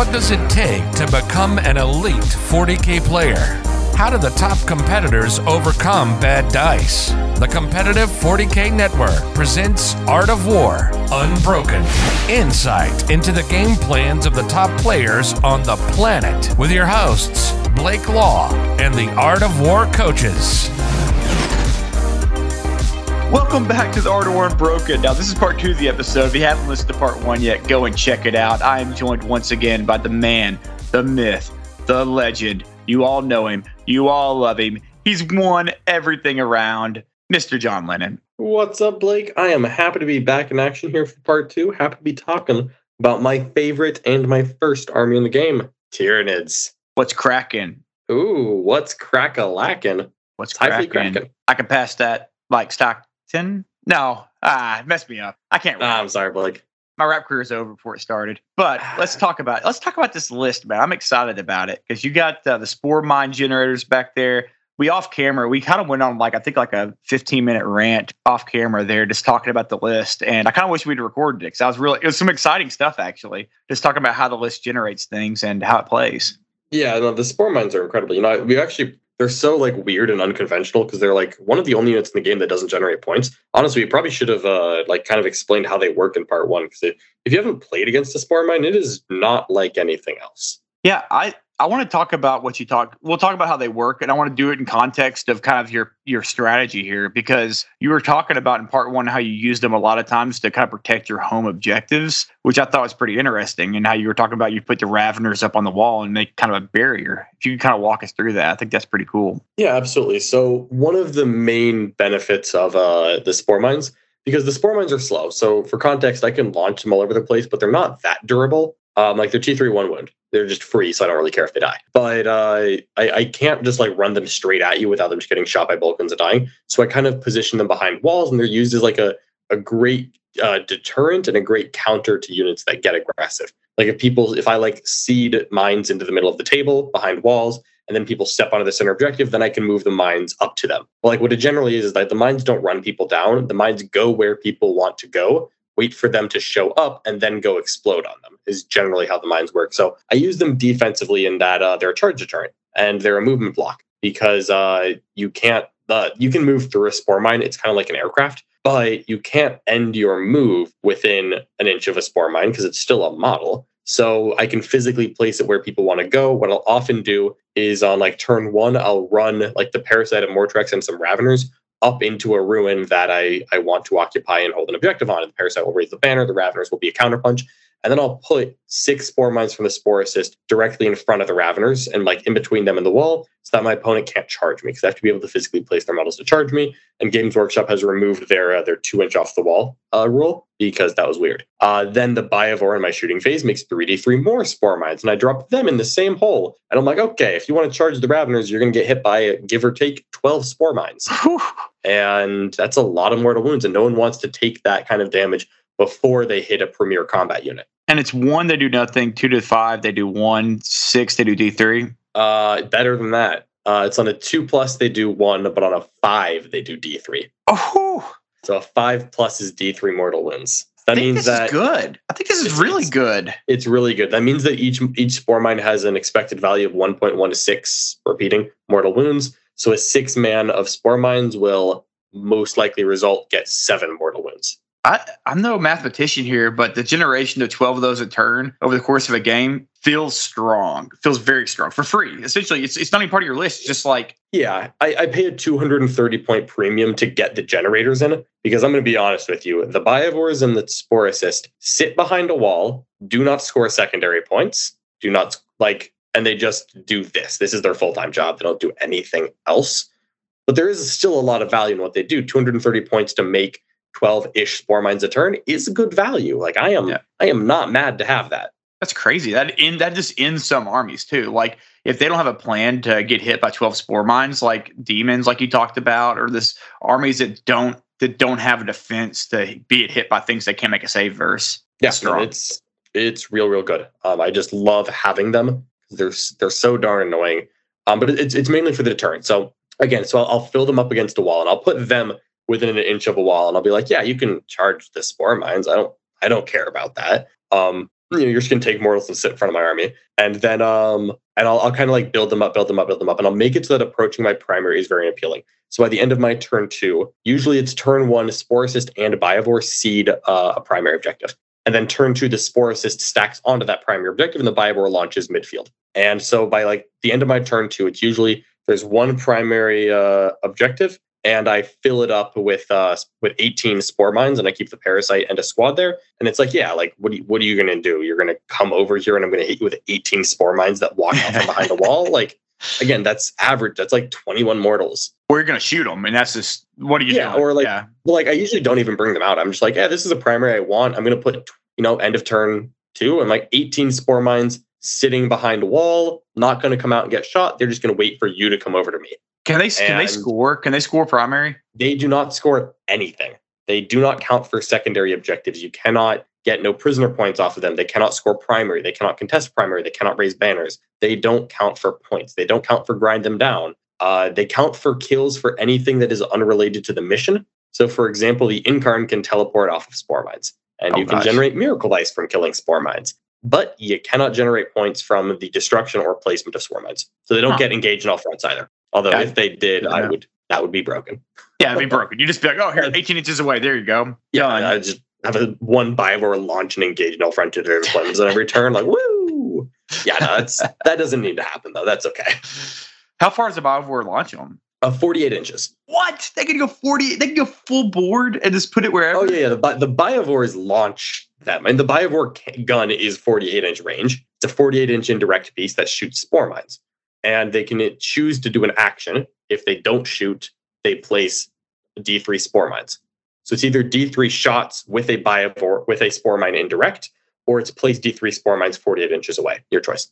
What does it take to become an elite 40k player? How do the top competitors overcome bad dice? The Competitive 40k Network presents Art of War Unbroken. Insight into the game plans of the top players on the planet with your hosts, Blake Law and the Art of War coaches. Welcome back to the Art of War Unbroken. Now, this is part two of the episode. If you haven't listened to part one yet, go and check it out. I am joined once again by the man, the myth, the legend. You all know him. You all love him. He's won everything around, Mr. John Lennon. What's up, Blake? I am happy to be back in action here for part two. Happy to be talking about my favorite and my first army in the game, Tyranids. What's cracking? Ooh, what's crack a lacking? What's cracking? I can pass that like stock 10? No. Ah, messed me up. I can't ah, I'm sorry, Blake. My rap career is over before it started. But let's talk about let's talk about this list, man. I'm excited about it because you got uh, the spore mine generators back there. We off camera, we kind of went on like I think like a 15 minute rant off camera there, just talking about the list. And I kind of wish we'd recorded it because I was really it was some exciting stuff actually, just talking about how the list generates things and how it plays. Yeah, no, the spore mines are incredible. You know, we actually they're so like weird and unconventional because they're like one of the only units in the game that doesn't generate points. Honestly, we probably should have uh, like kind of explained how they work in part one because if you haven't played against a spore mine, it is not like anything else. Yeah, I I want to talk about what you talk. We'll talk about how they work, and I want to do it in context of kind of your your strategy here because you were talking about in part one how you use them a lot of times to kind of protect your home objectives, which I thought was pretty interesting. And how you were talking about you put the Raveners up on the wall and make kind of a barrier. If you could kind of walk us through that, I think that's pretty cool. Yeah, absolutely. So one of the main benefits of uh, the spore mines because the spore mines are slow. So for context, I can launch them all over the place, but they're not that durable. Um, like they're T3 one wound. They're just free, so I don't really care if they die. But uh, I, I can't just like run them straight at you without them just getting shot by Vulcans and dying. So I kind of position them behind walls, and they're used as like a, a great uh, deterrent and a great counter to units that get aggressive. Like if people, if I like seed mines into the middle of the table behind walls, and then people step onto the center objective, then I can move the mines up to them. But like what it generally is is that the mines don't run people down. The mines go where people want to go wait for them to show up and then go explode on them is generally how the mines work. So I use them defensively in that uh, they're a charge deterrent and they're a movement block because uh, you can't uh, you can move through a spore mine. It's kind of like an aircraft, but you can't end your move within an inch of a spore mine because it's still a model. So I can physically place it where people want to go. What I'll often do is on like turn one, I'll run like the parasite of Mortrex and some Raveners up into a ruin that I, I want to occupy and hold an objective on. And the parasite will raise the banner, the Raveners will be a counterpunch. And then I'll put six spore mines from the Sporocyst directly in front of the Raveners and like in between them and the wall so that my opponent can't charge me because they have to be able to physically place their models to charge me. And Games Workshop has removed their uh, their two inch off the wall uh, rule because that was weird. Uh, then the Biovore in my shooting phase makes 3d3 more spore mines and I drop them in the same hole. And I'm like, okay, if you want to charge the Raveners, you're going to get hit by give or take 12 spore mines. and that's a lot of mortal wounds. And no one wants to take that kind of damage before they hit a premier combat unit. And it's one, they do nothing. Two to five, they do one. Six, they do D3. Uh, better than that. Uh, it's on a two plus, they do one, but on a five, they do D3. Oh, so a five plus is D3 mortal wounds. That means that good. I think this is really good. It's really good. That means that each each spore mine has an expected value of 1.1 to 6, repeating mortal wounds. So a six man of spore mines will most likely result get seven mortal wounds. I, I'm no mathematician here, but the generation of 12 of those a turn over the course of a game feels strong. Feels very strong for free. Essentially, it's, it's not even part of your list. Just like yeah, I, I pay a 230 point premium to get the generators in it because I'm going to be honest with you. The Biovores and the Sporocyst sit behind a wall, do not score secondary points, do not like, and they just do this. This is their full time job. They don't do anything else. But there is still a lot of value in what they do. 230 points to make 12-ish spore mines a turn is good value. Like I am yeah. I am not mad to have that. That's crazy. That in that just ends some armies too. Like if they don't have a plan to get hit by 12 spore mines like demons like you talked about or this armies that don't that don't have a defense to be hit by things they can't make a save verse. Yeah, it's it's real real good. Um, I just love having them. They're they're so darn annoying. Um, but it's it's mainly for the deterrent. So again, so I'll, I'll fill them up against a wall and I'll put them within an inch of a wall and I'll be like, yeah, you can charge the spore mines. I don't I don't care about that. Um, you know, you're just gonna take mortals and sit in front of my army, and then um, and I'll, I'll kind of like build them up, build them up, build them up, and I'll make it so that approaching my primary is very appealing. So by the end of my turn two, usually it's turn one, Sporocyst and Biovore seed uh, a primary objective. And then turn two, the Sporocyst stacks onto that primary objective and the Biovore launches midfield. And so by like the end of my turn two, it's usually there's one primary uh, objective and I fill it up with uh with 18 spore mines and I keep the parasite and a squad there. And it's like, yeah, like what are you, what are you gonna do? You're gonna come over here and I'm gonna hit you with 18 spore mines that walk out from behind the wall? Like again, that's average. That's like 21 mortals. Or you're gonna shoot them, and that's just what are you Yeah, doing? or like- yeah. Well, like I usually don't even bring them out. I'm just like, yeah, this is a primary I want. I'm gonna put, you know, end of turn two and like 18 spore mines sitting behind a wall, not gonna come out and get shot. They're just gonna wait for you to come over to me. Can they can they score? Can they score primary? They do not score anything. They do not count for secondary objectives. You cannot get no prisoner points off of them. They cannot score primary. They cannot contest primary. They cannot raise banners. They don't count for points. They don't count for grind them down. Uh, they count for kills for anything that is unrelated to the mission. So, for example, the Incarn can teleport off of spore mines, and Oh, you can nice. generate miracle dice from killing spore mines. But you cannot generate points from the destruction or placement of spore mines. So they don't Huh. get engaged in all fronts either. Although Yeah. if they did, I Yeah. would that would be broken. Yeah, it'd be broken. You just be like, oh, here, 18 inches away. There you go. Yeah, Done. I just have a one Biovore launch and engage no frontier deployments on every turn. Like, woo! Yeah, no, that's that doesn't need to happen though. That's okay. How far is the Biovore launch them? Uh, 48 inches. What? They can go 40. They can go full board and just put it wherever. Oh yeah, yeah. The, the Biovores launch them, and the Biovore gun is 48 inch range. It's a 48 inch indirect piece that shoots spore mines, and they can choose to do an action. If they don't shoot, they place D3 spore mines. So it's either D3 shots with a Biovore with a spore mine indirect, or it's place D3 spore mines 48 inches away. Your choice.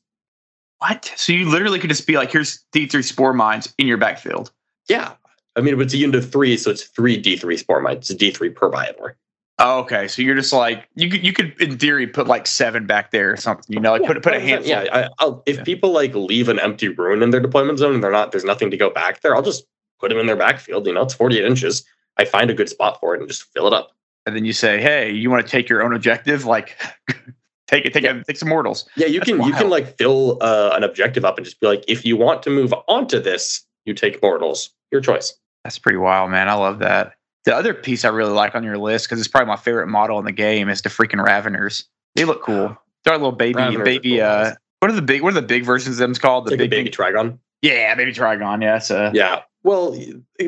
What? So you literally could just be like, here's D3 spore mines in your backfield. Yeah. I mean, it's a unit of three, so it's three D3 spore mines. It's D3 per Biovore. Oh, okay. So you're just like you could you could in theory put like seven back there or something. You know, like put put a 100%. handful. Yeah, I, I'll, if Yeah. people like leave an empty ruin in their deployment zone and they're not, there's nothing to go back there. I'll just put them in their backfield. You know, it's 48 inches. I find a good spot for it and just fill it up. And then you say, hey, you want to take your own objective? Like, take it, take Yeah. it, take some mortals. Yeah, you That's can you can like fill uh, an objective up and just be like, if you want to move onto this, you take mortals. Your choice. That's pretty wild, man. I love that. The other piece I really like on your list because it's probably my favorite model in the game is the freaking Raveners. They look cool. They're a little baby, Raveners baby. cool, uh, what are the big? What are the big versions of them called? The like big, baby Trygon. yeah, baby Trygon. Yeah, it's a, Yeah. Well,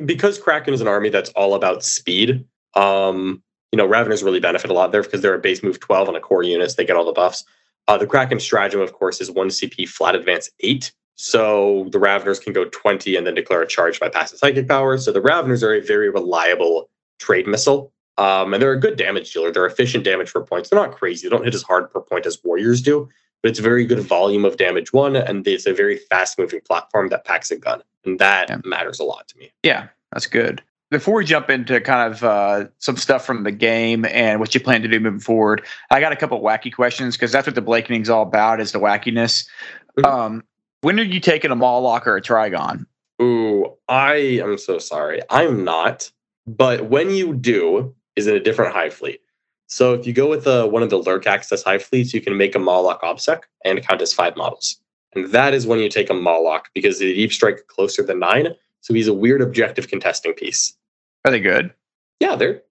because Kraken is an army that's all about speed, um, you know, Raveners really benefit a lot there because they're a base move 12 on a core units. They get all the buffs. Uh, the Kraken stratagem, of course, is one CP flat advance eight. So the Raveners can go 20 and then declare a charge by passive psychic power. So the Raveners are a very reliable trade missile. Um, and they're a good damage dealer. They're efficient damage per points. They're not crazy. They don't hit as hard per point as Warriors do, but it's a very good volume of damage one. And it's a very fast moving platform that packs a gun. And that Yeah. matters a lot to me. yeah, that's good. Before we jump into kind of uh, some stuff from the game and what you plan to do moving forward, I got a couple wacky questions because that's what the Blakening's all about is the wackiness. Mhm. Um, when are you taking a Mawloc or a Trygon? Ooh, I am so sorry. I'm not. But when you do, is in a different hive fleet. So if you go with uh, one of the Lurk Access hive fleets, you can make a Mawloc Obsec and count as five models. And that is when you take a Mawloc because the deep strike closer than nine. So he's a weird objective contesting piece. Are they good? Yeah, they're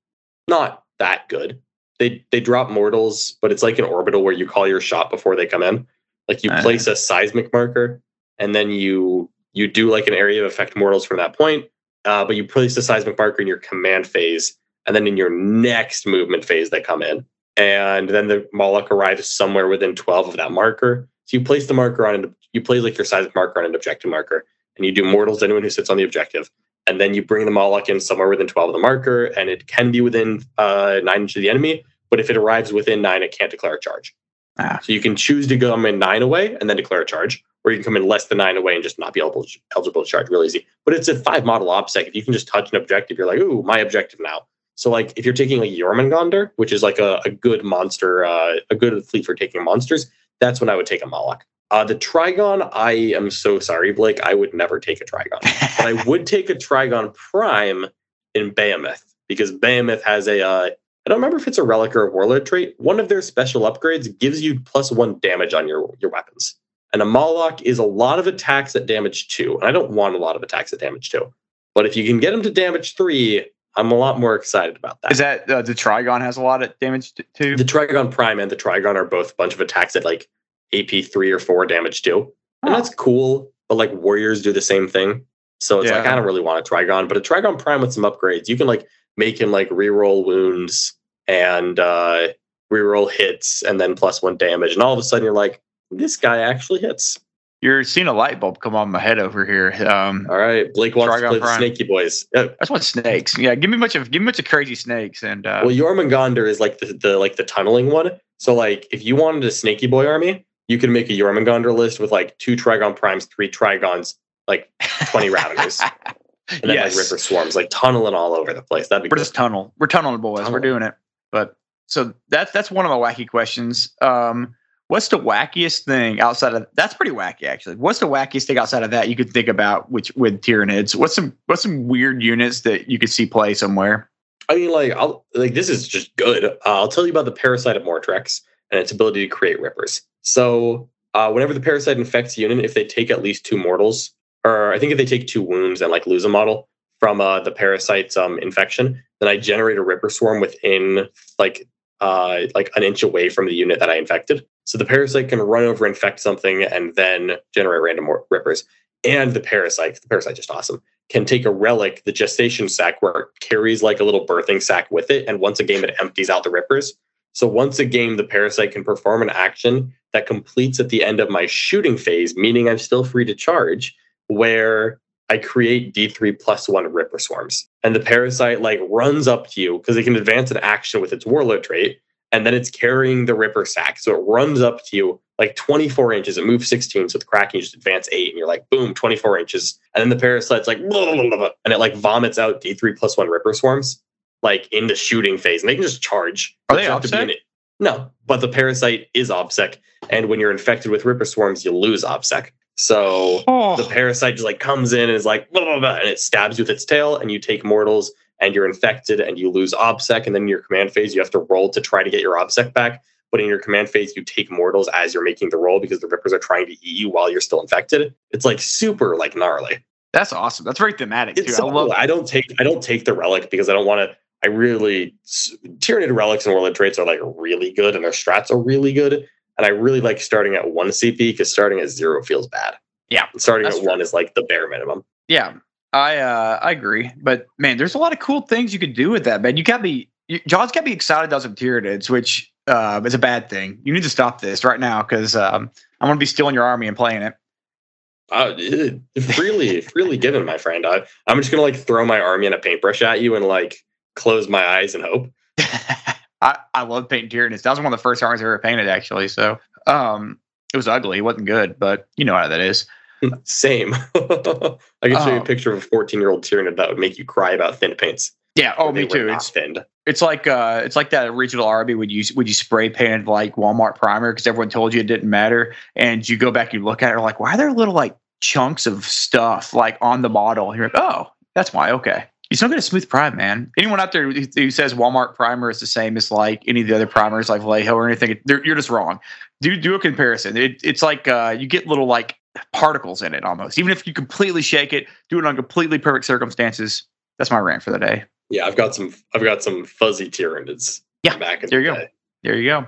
not that good. They they drop mortals, but it's like an orbital where you call your shot before they come in. Like you place a seismic marker, and then you you do like an area of effect mortals from that point. Uh, but you place the seismic marker in your command phase, and then in your next movement phase they come in, and then the Mawloc arrives somewhere within twelve of that marker. So you place the marker on an you place like your seismic marker on an objective marker, and you do mortals to anyone who sits on the objective and then you bring the Mawloc in somewhere within 12 of the marker, and it can be within uh, nine inches of the enemy. But if it arrives within nine, it can't declare a charge. Ah. So you can choose to come in nine away and then declare a charge, or you can come in less than nine away and just not be eligible, eligible to charge. Real easy. But it's a five model OPSEC. If you can just touch an objective, you're like, ooh, my objective now. So like if you're taking like Jormungandr, which is like a, a good monster, uh, a good fleet for taking monsters, that's when I would take a Mawloc. Uh, the Trygon, I am so sorry, Blake. I would never take a Trygon but I would take a Trygon Prime in Behemoth because Behemoth has a uh, I don't remember if it's a relic or a warlord trait. One of their special upgrades gives you plus one damage on your, your weapons. And a Mawloc is a lot of attacks at damage two. And I don't want a lot of attacks at damage two. But if you can get them to damage three, I'm a lot more excited about that. Is that uh, the Trygon has a lot of damage t- too? The Trygon Prime and the Trygon are both a bunch of attacks at like AP three or four damage too. And that's cool. But like warriors do the same thing. So it's like I don't really want a Trygon, but a Trygon Prime with some upgrades, you can like make him like reroll wounds and uh reroll hits and then plus one damage. And all of a sudden you're like, this guy actually hits. You're seeing a light bulb come on my head over here. Um, All right. Blake wants Trygon to play Prime. the Snaky Boys. I just want snakes. Yeah, give me a bunch of give me a bunch of crazy snakes and uh, Well, Jormungandr is like the, the like the tunneling one. So like if you wanted a Snaky Boy army, you could make a Jormungandr list with like two Trygon Primes, three Trygons, like 20 Raveners, and then yes. like Ripper Swarms, like tunneling all over the place. That'd be We're just tunnel. We're tunneling boys. We're doing it. But so that's that's one of my wacky questions. Um, what's the wackiest thing outside of that's pretty wacky actually. What's the wackiest thing outside of that you could think about which with Tyranids? What's some what's some weird units that you could see play somewhere? I mean, like, I'll like this is just good. Uh, I'll tell you about the parasite of Mortrex and its ability to create rippers. So, uh, whenever the parasite infects a unit, if they take at least two mortals, or I think if they take two wounds and like lose a model from uh, the parasite's um, infection, then I generate a ripper swarm within like uh, like an inch away from the unit that I infected. So the parasite can run over, infect something, and then generate random rippers. And the parasite, the parasite just awesome can take a relic, the gestation sac, where it carries like a little birthing sac with it. And once a game, it empties out the rippers. So once a game, the parasite can perform an action that completes at the end of my shooting phase, meaning I'm still free to charge, where I create D3 plus one ripper swarms. And the parasite like runs up to you because it can advance an action with its warlord trait. And then it's carrying the ripper sack. So it runs up to you like 24 inches. It moves 16. So with Kraken, you just advance eight and you're like, boom, 24 inches. And then the parasite's like, blah, blah, blah, blah, and it like vomits out D3 plus one ripper swarms like in the shooting phase. And they can just charge. Are they have to be in OBSEC? it. No, but the parasite is OBSEC. And when you're infected with ripper swarms, you lose OBSEC. So Oh, the parasite just like comes in and is like blah, blah, blah, and it stabs you with its tail and you take mortals and you're infected and you lose obsec and then in your command phase you have to roll to try to get your obsec back but in your command phase you take mortals as you're making the roll because the rippers are trying to eat you while you're still infected it's like super like gnarly that's awesome. That's very thematic too. so I love cool. i don't take i don't take the relic because i don't want to i really tyranid relics and warlord traits are like really good and their strats are really good and i really like starting at one cp because starting at zero feels bad Yeah, and starting at true. one is like the bare minimum Yeah, I uh, I agree. But man, there's a lot of cool things you could do with that, man. You got me, you, John's got me excited about some Tyranids, which uh, is a bad thing. You need to stop this right now because um, I'm gonna be stealing your army and playing it. Uh, it- freely, freely given, my friend. I, I'm just gonna like throw my army and a paintbrush at you and like close my eyes and hope. I, I love painting Tyranids. That was one of the first armies I ever painted, actually. So um, it was ugly. It wasn't good, but you know how that is. Same. I can show you a picture of a 14 year old Tyranid that would make you cry about thin paints. Yeah. Oh, me too. It's thinned. it's like uh, it's like that original army would you would you spray painted like Walmart primer because everyone told you it didn't matter, and you go back and you look at it, you're like, why are there little like chunks of stuff like on the model? And you're like, oh, that's why. Okay. You still get a smooth prime, man. Anyone out there who says Walmart primer is the same as like any of the other primers, like Vallejo or anything, you're just wrong. Do do a comparison. It, it's like uh, you get little like particles in it almost. Even if you completely shake it, do it on completely perfect circumstances. That's my rant for the day. Yeah, I've got some. I've got some fuzzy Tyranids. Yeah, back in there the you go. day. There you go.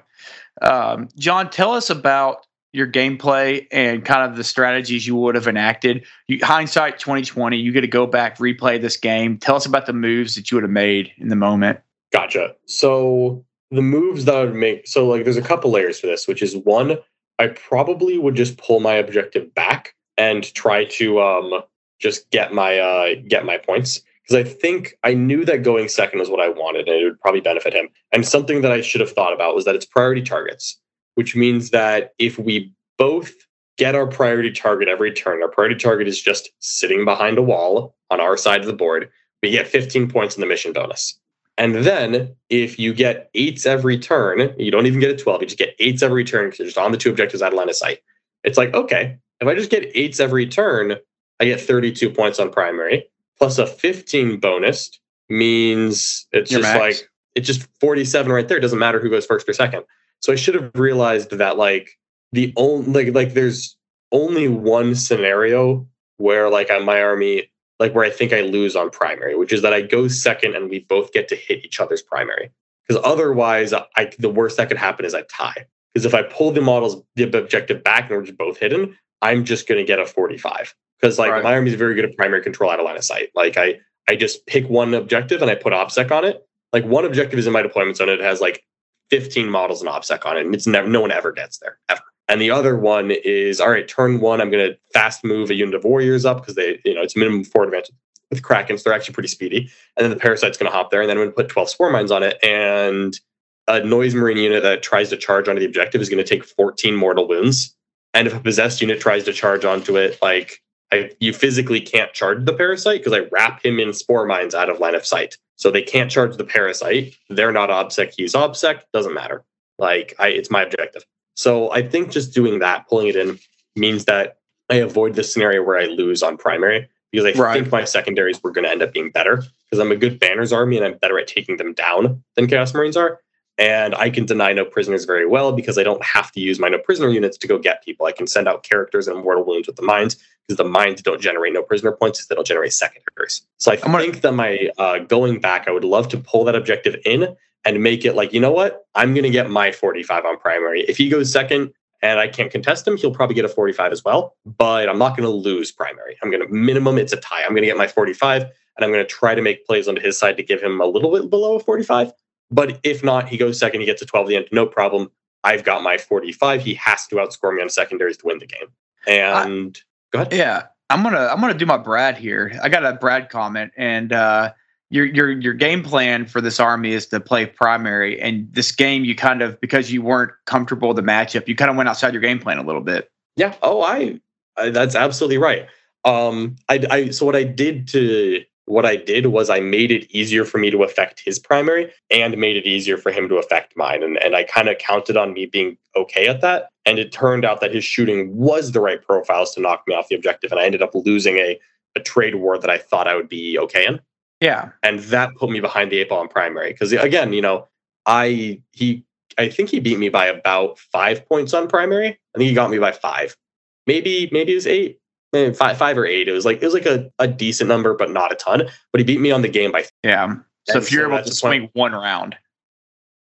Um, John, tell us about your gameplay and kind of the strategies you would have enacted. You, hindsight 2020, you get to go back, replay this game. Tell us about the moves that you would have made in the moment. Gotcha. So the moves that I would make. So like, there's a couple layers for this, which is one, I probably would just pull my objective back and try to um just get my uh get my points because I think I knew that going second was what I wanted and it would probably benefit him. And something that I should have thought about was that it's priority targets, which means that if we both get our priority target every turn, our priority target is just sitting behind a wall on our side of the board, we get 15 points in the mission bonus. And then if you get eights every turn, you don't even get a 12, you just get eights every turn because you're just on the two objectives out of line of sight. It's like, okay, if I just get eights every turn, I get 32 points on primary, plus a 15 bonus means it's Your just max. like it's just 47 right there. It doesn't matter who goes first or second. So I should have realized that like the only like like there's only one scenario where like on my army like where I think I lose on primary, which is that I go second and we both get to hit each other's primary. Because otherwise, I the worst that could happen is I tie. Because if I pull the models the objective back and we're just both hidden, I'm just going to get a 45. Because like right. my army is very good at primary control out of line of sight. Like I I just pick one objective and I put OBSEC on it. Like one objective is in my deployment zone. It has like 15 models and OBSEC on it, and it's never no one ever gets there ever. And the other one is all right, turn one, I'm going to fast move a unit of warriors up because they, you know, it's minimum four advantage with Krakens. They're actually pretty speedy. And then the parasite's going to hop there, and then I'm going to put 12 spore mines on it. And a noise marine unit that tries to charge onto the objective is going to take 14 mortal wounds. And if a possessed unit tries to charge onto it, like I, you physically can't charge the parasite because I wrap him in spore mines out of line of sight. So they can't charge the parasite. They're not OBSEC. He's OBSEC. Doesn't matter. Like I, it's my objective. So I think just doing that, pulling it in, means that I avoid the scenario where I lose on primary because I right. think my secondaries were going to end up being better because I'm a good banners army and I'm better at taking them down than Chaos Marines are. And I can deny no prisoners very well because I don't have to use my no prisoner units to go get people. I can send out characters and mortal wounds with the mines because the mines don't generate no prisoner points, they don't generate secondaries. So I I'm think gonna... that my uh, going back, I would love to pull that objective in and make it like, you know what? I'm going to get my 45 on primary. If he goes second and I can't contest him, he'll probably get a 45 as well. But I'm not going to lose primary. I'm going to minimum it's a tie. I'm going to get my 45 and I'm going to try to make plays onto his side to give him a little bit below a 45. But if not, he goes second, he gets a 12 at the end, no problem. I've got my 45. He has to outscore me on secondaries to win the game. And I, go ahead. Yeah. I'm gonna I'm gonna do my Brad here. I got a Brad comment, and uh, your your your game plan for this army is to play primary and this game you kind of because you weren't comfortable with the matchup you kind of went outside your game plan a little bit yeah oh i, I that's absolutely right um I, I so what i did to what i did was i made it easier for me to affect his primary and made it easier for him to affect mine and, and i kind of counted on me being okay at that and it turned out that his shooting was the right profiles to knock me off the objective and i ended up losing a a trade war that i thought i would be okay in yeah. And that put me behind the eight ball in primary. Because again, you know, I he I think he beat me by about five points on primary. I think he got me by five. Maybe, maybe it was eight. Maybe five, five or eight. It was like it was like a, a decent number, but not a ton. But he beat me on the game by yeah. So if you're so able to swing one round,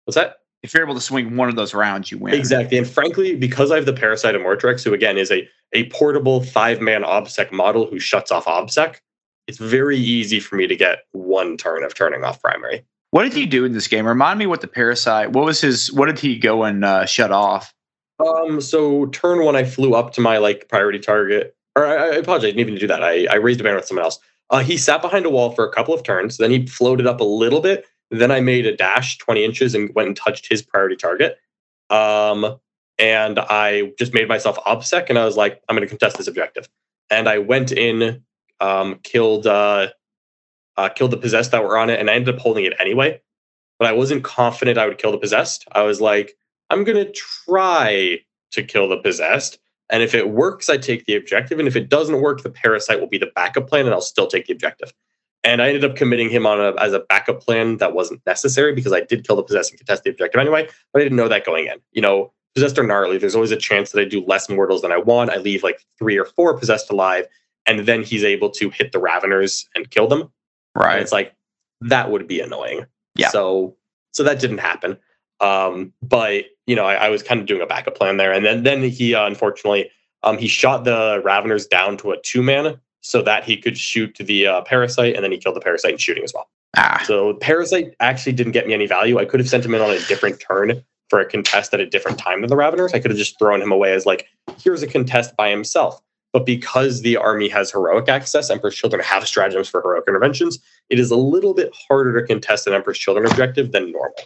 what's that? If you're able to swing one of those rounds, you win. Exactly. And frankly, because I have the Parasite of Mortrex, who again is a a portable five man OBSEC model who shuts off OBSEC, it's very easy for me to get one turn of turning off primary. What did he do in this game? Remind me what the parasite. What was his? What did he go and uh, shut off? Um. So turn one, I flew up to my like priority target. Or I, I apologize, I didn't even do that. I, I raised a banner with someone else. Uh, he sat behind a wall for a couple of turns. Then he floated up a little bit. Then I made a dash 20 inches and went and touched his priority target. Um, and I just made myself OBSEC and I was like, I'm going to contest this objective. And I went in um, killed uh, uh, killed the possessed that were on it, and I ended up holding it anyway. But I wasn't confident I would kill the possessed. I was like, I'm gonna try to kill the possessed, and if it works, I take the objective, and if it doesn't work, the parasite will be the backup plan, and I'll still take the objective. And I ended up committing him on a, as a backup plan that wasn't necessary because I did kill the possessed and contest the objective anyway. But I didn't know that going in. You know, possessed are gnarly. There's always a chance that I do less mortals than I want. I leave like three or four possessed alive, and then he's able to hit the Raveners and kill them. Right. And it's like that would be annoying. Yeah. So so that didn't happen. Um, but you know, I, I, was kind of doing a backup plan there, and then then he uh, unfortunately um, he shot the Raveners down to a two man so that he could shoot the uh, parasite, and then he killed the parasite in shooting as well. Ah. So parasite actually didn't get me any value. I could have sent him in on a different turn for a contest at a different time than the Raveners. I could have just thrown him away as like, here's a contest by himself. But because the army has heroic access, Emperor's Children have stratagems for heroic interventions, it is a little bit harder to contest an Emperor's Children objective than normal.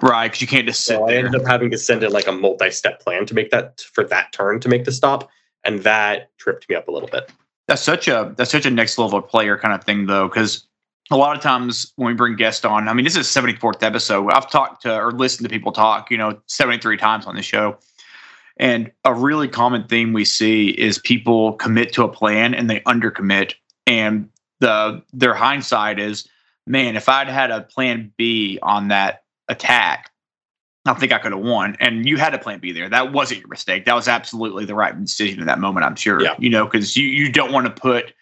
Right, because you can't just sit so there. I ended up having to send in like a multi-step plan to make that for that turn to make the stop, and that tripped me up a little bit. That's such a that's such a next level player kind of thing though, because a lot of times when we bring guests on, I mean, this is 74th episode. I've talked to or listened to people talk, you know, 73 times on the show. And a really common theme we see is people commit to a plan and they undercommit. And the their hindsight is man, if I'd had a plan B on that attack, I think I could have won. And you had a plan B there. That wasn't your mistake. That was absolutely the right decision in that moment, I'm sure. Yeah. You know, because you, you don't want to put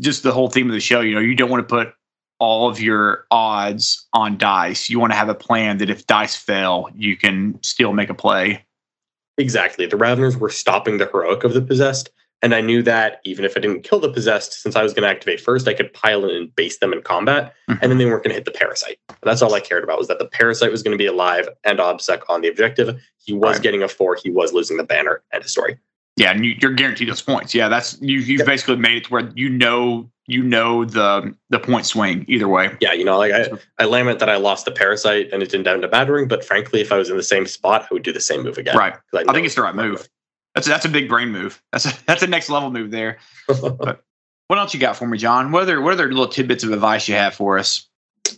just the whole theme of the show, you know, you don't want to put all of your odds on dice. You want to have a plan that if dice fail, you can still make a play. Exactly. The Raveners were stopping the heroic of the possessed. And I knew that even if I didn't kill the possessed, since I was going to activate first, I could pile in and base them in combat. Mhm. And then they weren't going to hit the parasite. That's all I cared about was that the parasite was going to be alive and OBSEC on the objective. He was Right. getting a four. He was losing the banner. End of story. Yeah, and you, you're guaranteed those points. Yeah, that's you. You've Yep. basically made it to where you know you know the the point swing either way. Yeah, you know, like I, I lament that I lost the parasite and it didn't end up battering, but frankly, if I was in the same spot, I would do the same move again. Right. I know think it's the right move. That's a, that's a big brain move. That's a that's a next level move there. What else you got for me, John? What other what other little tidbits of advice you have for us?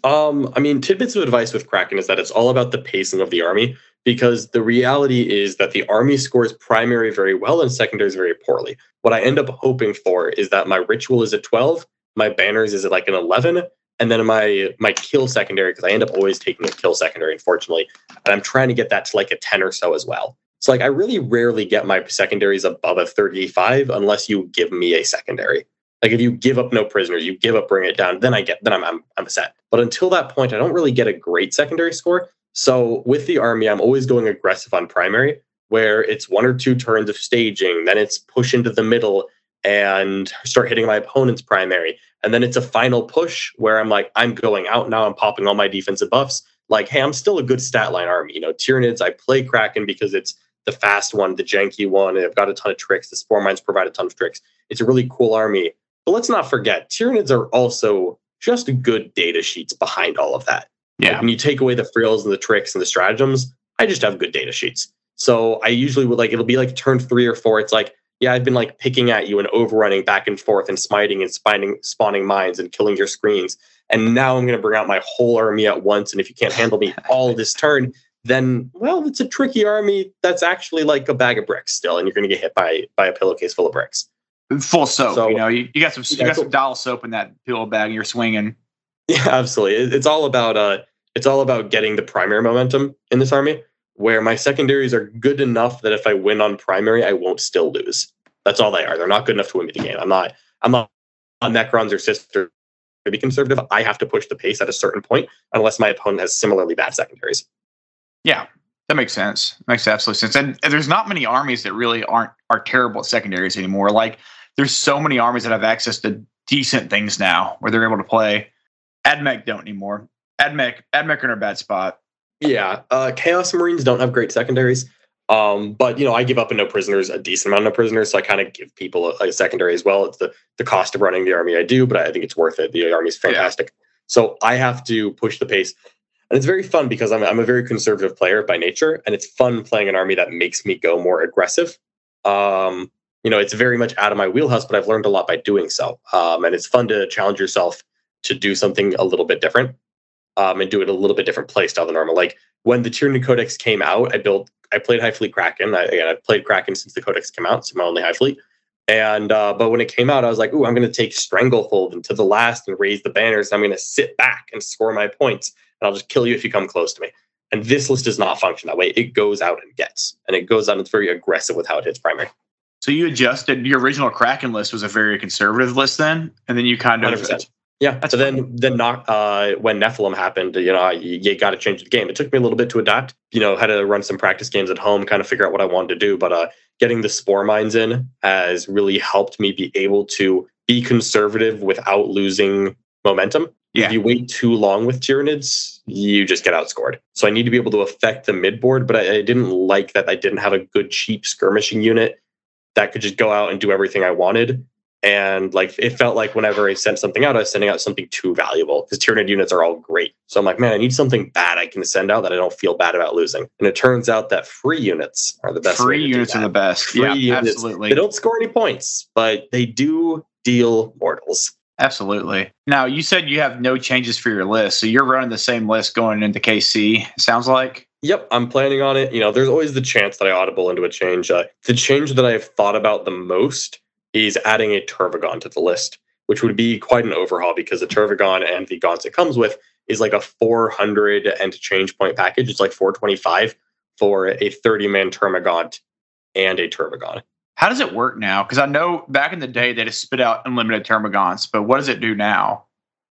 Um, I mean, tidbits of advice with Kraken is that it's all about the pacing of the army because the reality is that the army scores primary very well and secondaries very poorly. What I end up hoping for is that my ritual is at 12, my banners is at like an 11, and then my my kill secondary because I end up always taking a kill secondary, unfortunately, and I'm trying to get that to like a 10 or so as well. So like I really rarely get my secondaries above a 35 unless you give me a secondary. Like if you give up no prisoners, you give up bring it down, then I get then I'm I'm, I'm set. But until that point, I don't really get a great secondary score. So with the army, I'm always going aggressive on primary, where it's one or two turns of staging, then it's push into the middle and start hitting my opponent's primary, and then it's a final push where I'm like I'm going out now, I'm popping all my defensive buffs. Like hey, I'm still a good stat line army. You know, Tyranids, I play Kraken because it's the fast one, the janky one. and I've got a ton of tricks. The Spore Mines provide a ton of tricks. It's a really cool army. But let's not forget, Tyranids are also just good data sheets behind all of that. Like, Yeah, when you take away the frills and the tricks and the stratagems, I just have good data sheets. So I usually would like it'll be like turn three or four. It's like, yeah, I've been like picking at you and overrunning back and forth and smiting and spawning spawning mines and killing your screens. And now I'm gonna bring out my whole army at once. And if you can't handle me all this turn, then well, it's a tricky army that's actually like a bag of bricks still, and you're gonna get hit by by a pillowcase full of bricks. full soap. So- you know, you, you got some you got some doll soap in that pillow bag, and you're swinging. Yeah, absolutely. It- It's all about uh it's all about getting the primary momentum in this army where my secondaries are good enough that if I win on primary, I won't still lose. That's all they are. They're not good enough to win me the game. I'm not I'm not on Necrons or Sister to be conservative. I have to push the pace at a certain point unless my opponent has similarly bad secondaries. Yeah, that makes sense. Makes absolute sense. And, and there's not many armies that really aren't are terrible at secondaries anymore. Like there's so many armies that have access to decent things now where they're able to play. Admech don't anymore. Admech Admech are in a bad spot. Yeah, uh, Chaos Marines don't have great secondaries. Um, but you know, I give up a no prisoners, a decent amount of no-prisoners, so I kind of give people a, a secondary as well. It's the the cost of running the army I do, but I think it's worth it. The army is fantastic. So I have to push the pace. And it's very fun because I'm I'm a very conservative player by nature, and it's fun playing an army that makes me go more aggressive. Um, you know, it's very much out of my wheelhouse, but I've learned a lot by doing so. Um, and it's fun to challenge yourself to do something a little bit different um, and do it a little bit different play style than normal. Like when the Tyranid Codex came out, I built, I played Hive Fleet Kraken. I, again, I've played Kraken since the Codex came out, so my only Hive Fleet. And uh, but when it came out, I was like, "Ooh, I'm going to take Stranglehold into the last and raise the banners. I'm going to sit back and score my points, and I'll just kill you if you come close to me." And this list does not function that way. It goes out and gets, and it goes out and it's very aggressive with how it hits primary. So you adjusted your original Kraken list was a very conservative list then, and then you kind of 100%. Yeah. That's so then, then not, uh, when Nephilim happened, you know, you, you got to change the game. It took me a little bit to adapt. You know, had to run some practice games at home, kind of figure out what I wanted to do. But uh, getting the spore mines in has really helped me be able to be conservative without losing momentum. Yeah. If you wait too long with Tyranids, you just get outscored. So I need to be able to affect the mid board, but I, I didn't like that I didn't have a good, cheap skirmishing unit that could just go out and do everything I wanted. And like it felt like whenever I sent something out, I was sending out something too valuable because Tyranid units are all great. So I'm like, man, I need something bad I can send out that I don't feel bad about losing. And it turns out that free units are the best. free units are the best. Free yeah, units. absolutely. They don't score any points, but they do deal mortals. Absolutely. Now you said you have no changes for your list, so you're running the same list going into KC. Sounds like. Yep, I'm planning on it. You know, there's always the chance that I audible into a change. Uh, the change that I've thought about the most is adding a Tervigon to the list which would be quite an overhaul because the Tervigon and the gaunts it comes with is like a 400 and change point package. It's like 425 for a 30 man Termagant and a Tervigon. How does it work now? Because I know back in the day they just spit out unlimited Termagants, but what does it do now?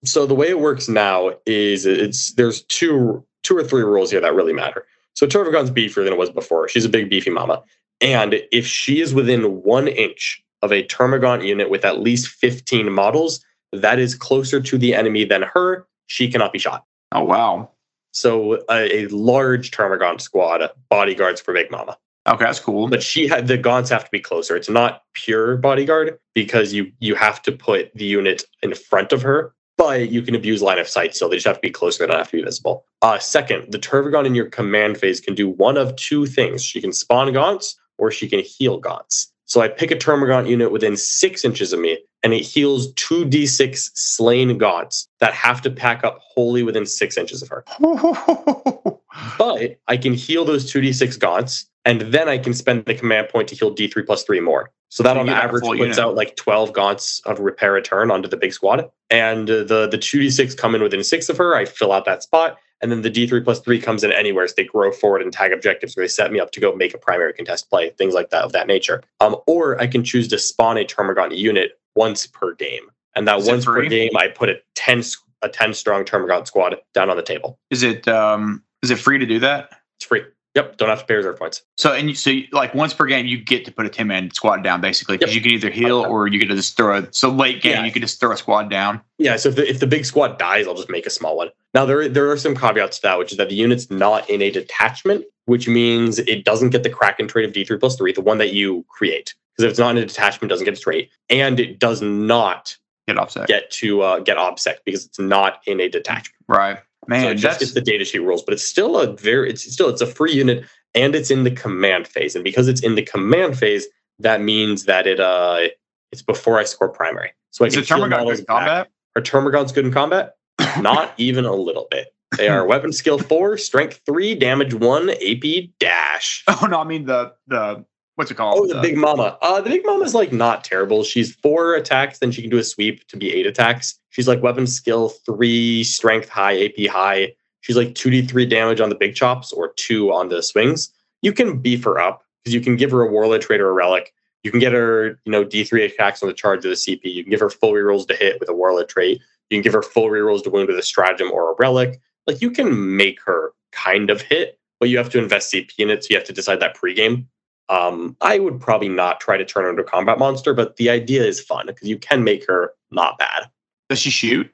So the way it works now is it's there's two two or three rules here that really matter. So Termagant's beefier than it was before. She's a big beefy mama. And if she is within one inch of a Termagant unit with at least 15 models, that is closer to the enemy than her. She cannot be shot. Oh wow. So a, a large Termagant squad bodyguards for Big Mama. Okay, that's cool. But she had the gaunts have to be closer. It's not pure bodyguard because you you have to put the unit in front of her, but you can abuse line of sight, so they just have to be closer. They don't have to be visible. Uh, second, the Tervigon in your command phase can do one of two things. She can spawn gaunts or she can heal gaunts. So I pick a Termagant unit within six inches of me, and it heals 2d6 slain gaunts that have to pack up wholly within six inches of her. but I can heal those 2d6 gaunts, and then I can spend the command point to heal d3 plus three more. So that So on average puts unit. out like 12 gaunts of repair return onto the big squad. And uh, the, the 2d6 come in within six of her. I fill out that spot. And then the d3 plus three comes in anywhere. So they grow forward and tag objectives where they set me up to go make a primary contest play, things like that of that nature. Um, or I can choose to spawn a Termagant unit once per game. And that Is once per game, I put a 10 a 10 strong Termagant squad down on the table. is it um is it free to do that? It's free. Yep. Don't have to pay reserve points. So and you, so you, like once per game you get to put a ten man squad down basically because Yep. you can either heal Okay. or you can just throw a so late game Yeah. you can just throw a squad down. Yeah, so if the, if the big squad dies, I'll just make a small one. Now there there are some caveats to that, which is that the unit's not in a detachment, which means it doesn't get the Kraken trait of D3 plus three, the one that you create. Because if it's not in a detachment, it doesn't get its rate, and it does not Get offset. get to uh, get obsec because it's not in a detachment. right. so Man, it just gets the data sheet rules, but it's still a very it's still it's a free unit and it's in the command phase, and because it's in the command phase, that means that it uh it's before I score primary. So I is can it heal Termagant models good in combat? Are Termagants good in combat? Not even a little bit. They are weapon skill four, strength three, damage one, AP dash. Oh no, I mean the the what's it called? Oh, the big mama. Uh, the big mama's like not terrible. She's four attacks, then she can do a sweep to be eight attacks. She's like weapon skill three, strength high, AP high. She's like 2d3 damage on the big chops or two on the swings. You can beef her up because you can give her a warlord trait or a relic. You can get her, you know, D3 attacks on the charge of the CP. You can give her full rerolls to hit with a warlord trait. You can give her full rerolls to wound with a stratagem or a relic. Like you can make her kind of hit, but you have to invest CP in it. So you have to decide that pregame. Um, I would probably not try to turn her into a combat monster, but the idea is fun because you can make her not bad. Does she shoot?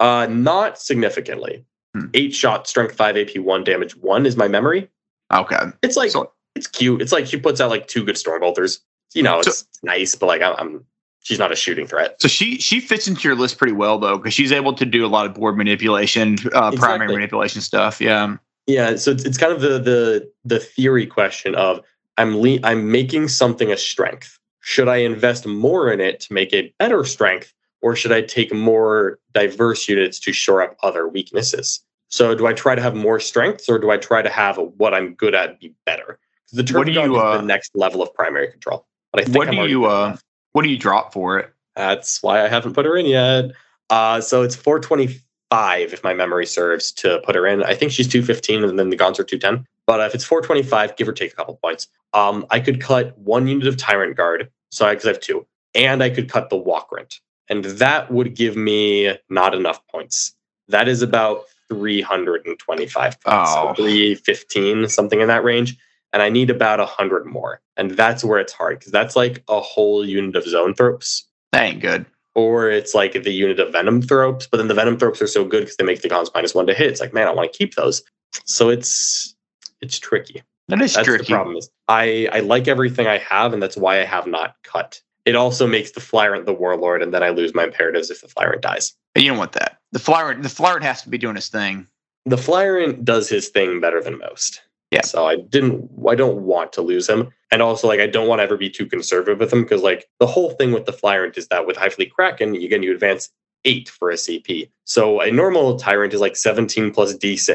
Uh, not significantly. Hmm. Eight shot, strength five, AP one, damage one is my memory. Okay. It's like So- it's cute. It's like she puts out like two good storm bolters. You know, So- it's nice, but like I'm, I'm she's not a shooting threat. So she she fits into your list pretty well though because she's able to do a lot of board manipulation, uh, primary manipulation stuff. Yeah. Yeah, so it's, it's kind of the the the theory question of I'm le- I'm making something a strength. Should I invest more in it to make it better strength, or should I take more diverse units to shore up other weaknesses? So do I try to have more strengths, or do I try to have what I'm good at be better? the What do you, is uh, the next level of primary control. But I think What I'm do you uh what do you drop for it? That's why I haven't put her in yet. Uh, so it's 425 if my memory serves to put her in. I think she's 215 and then the Gaunts are 210. But if it's 425, give or take a couple points, um, I could cut one unit of Tyrant Guard. So I, because I have two, and I could cut the Walkrent, and that would give me not enough points. That is about 325 points, Oh. so 315, something in that range. And I need about 100 more. And that's where it's hard because that's like a whole unit of Zoanthropes That ain't good. Or it's like the unit of Venomthropes, but then the Venomthropes are so good because they make the cons minus one to hit. It's like, man, I want to keep those. So it's it's tricky. That is That's tricky. the problem. Is I I like everything I have, and that's why I have not cut. It also makes the Flyrant the warlord, and then I lose my imperatives if the Flyrant dies. But you don't want that. The flyer the flyer has to be doing his thing. The Flyrant does his thing better than most. Yeah. So I didn't. I don't want to lose him, and also like I don't want to ever be too conservative with them because like the whole thing with the Flyrant is that with Hive Fleet Kraken, again you advance eight for a CP. So a normal Tyrant is like seventeen plus D6,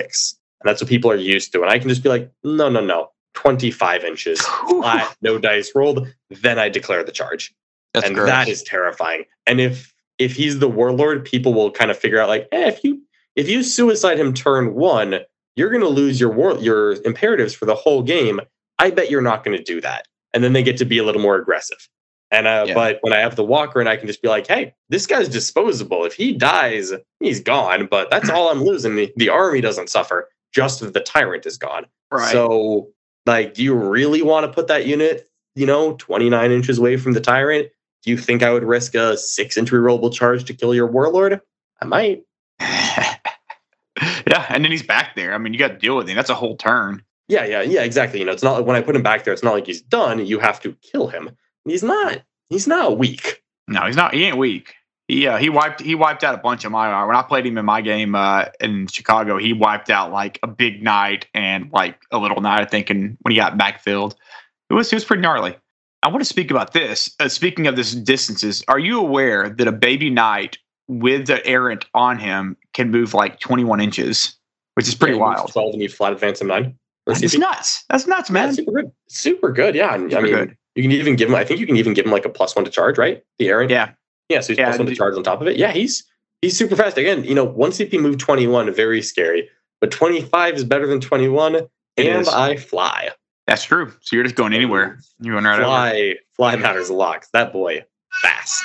and that's what people are used to. And I can just be like, no, no, no, twenty five inches flat, no dice rolled. Then I declare the charge, That's and gross. that is terrifying. And if if he's the warlord, people will kind of figure out like, eh, if you if you suicide him turn one, you're going to lose your war your imperatives for the whole game. I bet you're not going to do that, and then they get to be a little more aggressive. And uh, Yeah. but when I have the walker, and I can just be like, hey, this guy's disposable. If he dies, he's gone. But that's all I'm losing. The, the army doesn't suffer. Just the tyrant is gone. Right. So, like, do you really want to put that unit, you know, 29 inches away from the tyrant? Do you think I would risk a six inch rerollable charge to kill your warlord? I might. yeah, and then he's back there. I mean, you got to deal with him. That's a whole turn. Yeah, yeah, yeah, exactly. You know, it's not like when I put him back there, it's not like he's done. You have to kill him. He's not. He's not weak. No, he's not. He ain't weak. He uh, he wiped he wiped out a bunch of my when I played him in my game uh, in Chicago. He wiped out like a big knight and like a little knight. I think, and when he got backfilled, it was it was pretty gnarly. I want to speak about this. Uh, speaking of this distances, are you aware that a baby knight with the errant on him can move like 21 inches, which is pretty Yeah, wild. 12 and you flat advance him nine. Or That's CP. nuts. That's nuts, Yeah, man. super good. Super good. Yeah. And, I Super mean, good. you can even give him, I think you can even give him like a plus one to charge, right? The Aaron. Yeah. Yeah. So he's Yeah, plus one to charge on top of it. Yeah. He's, he's super fast. Again, you know, one CP move 21, very scary, but 25 is better than 21. And. I fly. That's true. So you're just going anywhere. You're going right over. Fly, fly matters a lot. 'cause That boy, fast.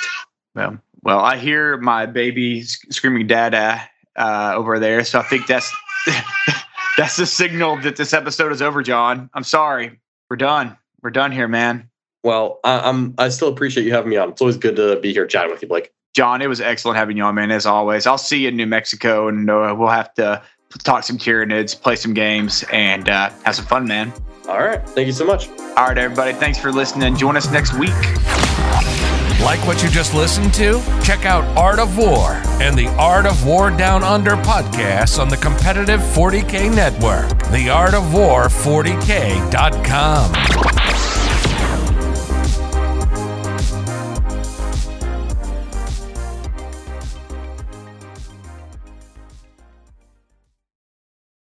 Well, well, I hear my baby sc- screaming "Dada" uh, over there, so I think that's that's the signal that this episode is over. John, I'm sorry. We're done. We're done here, man. Well, I, I'm, I still appreciate you having me on. It's always good to be here chatting with you, Blake. John, it was excellent having you on, man. As always, I'll see you in New Mexico, and uh, we'll have to talk some Tyranids, play some games, and uh, have some fun, man. All right. Thank you so much. All right, everybody. Thanks for listening. Join us next week. Like what you just listened to? Check out Art of War and the Art of War Down Under podcasts on the competitive 40K network, theartofwar40k.com.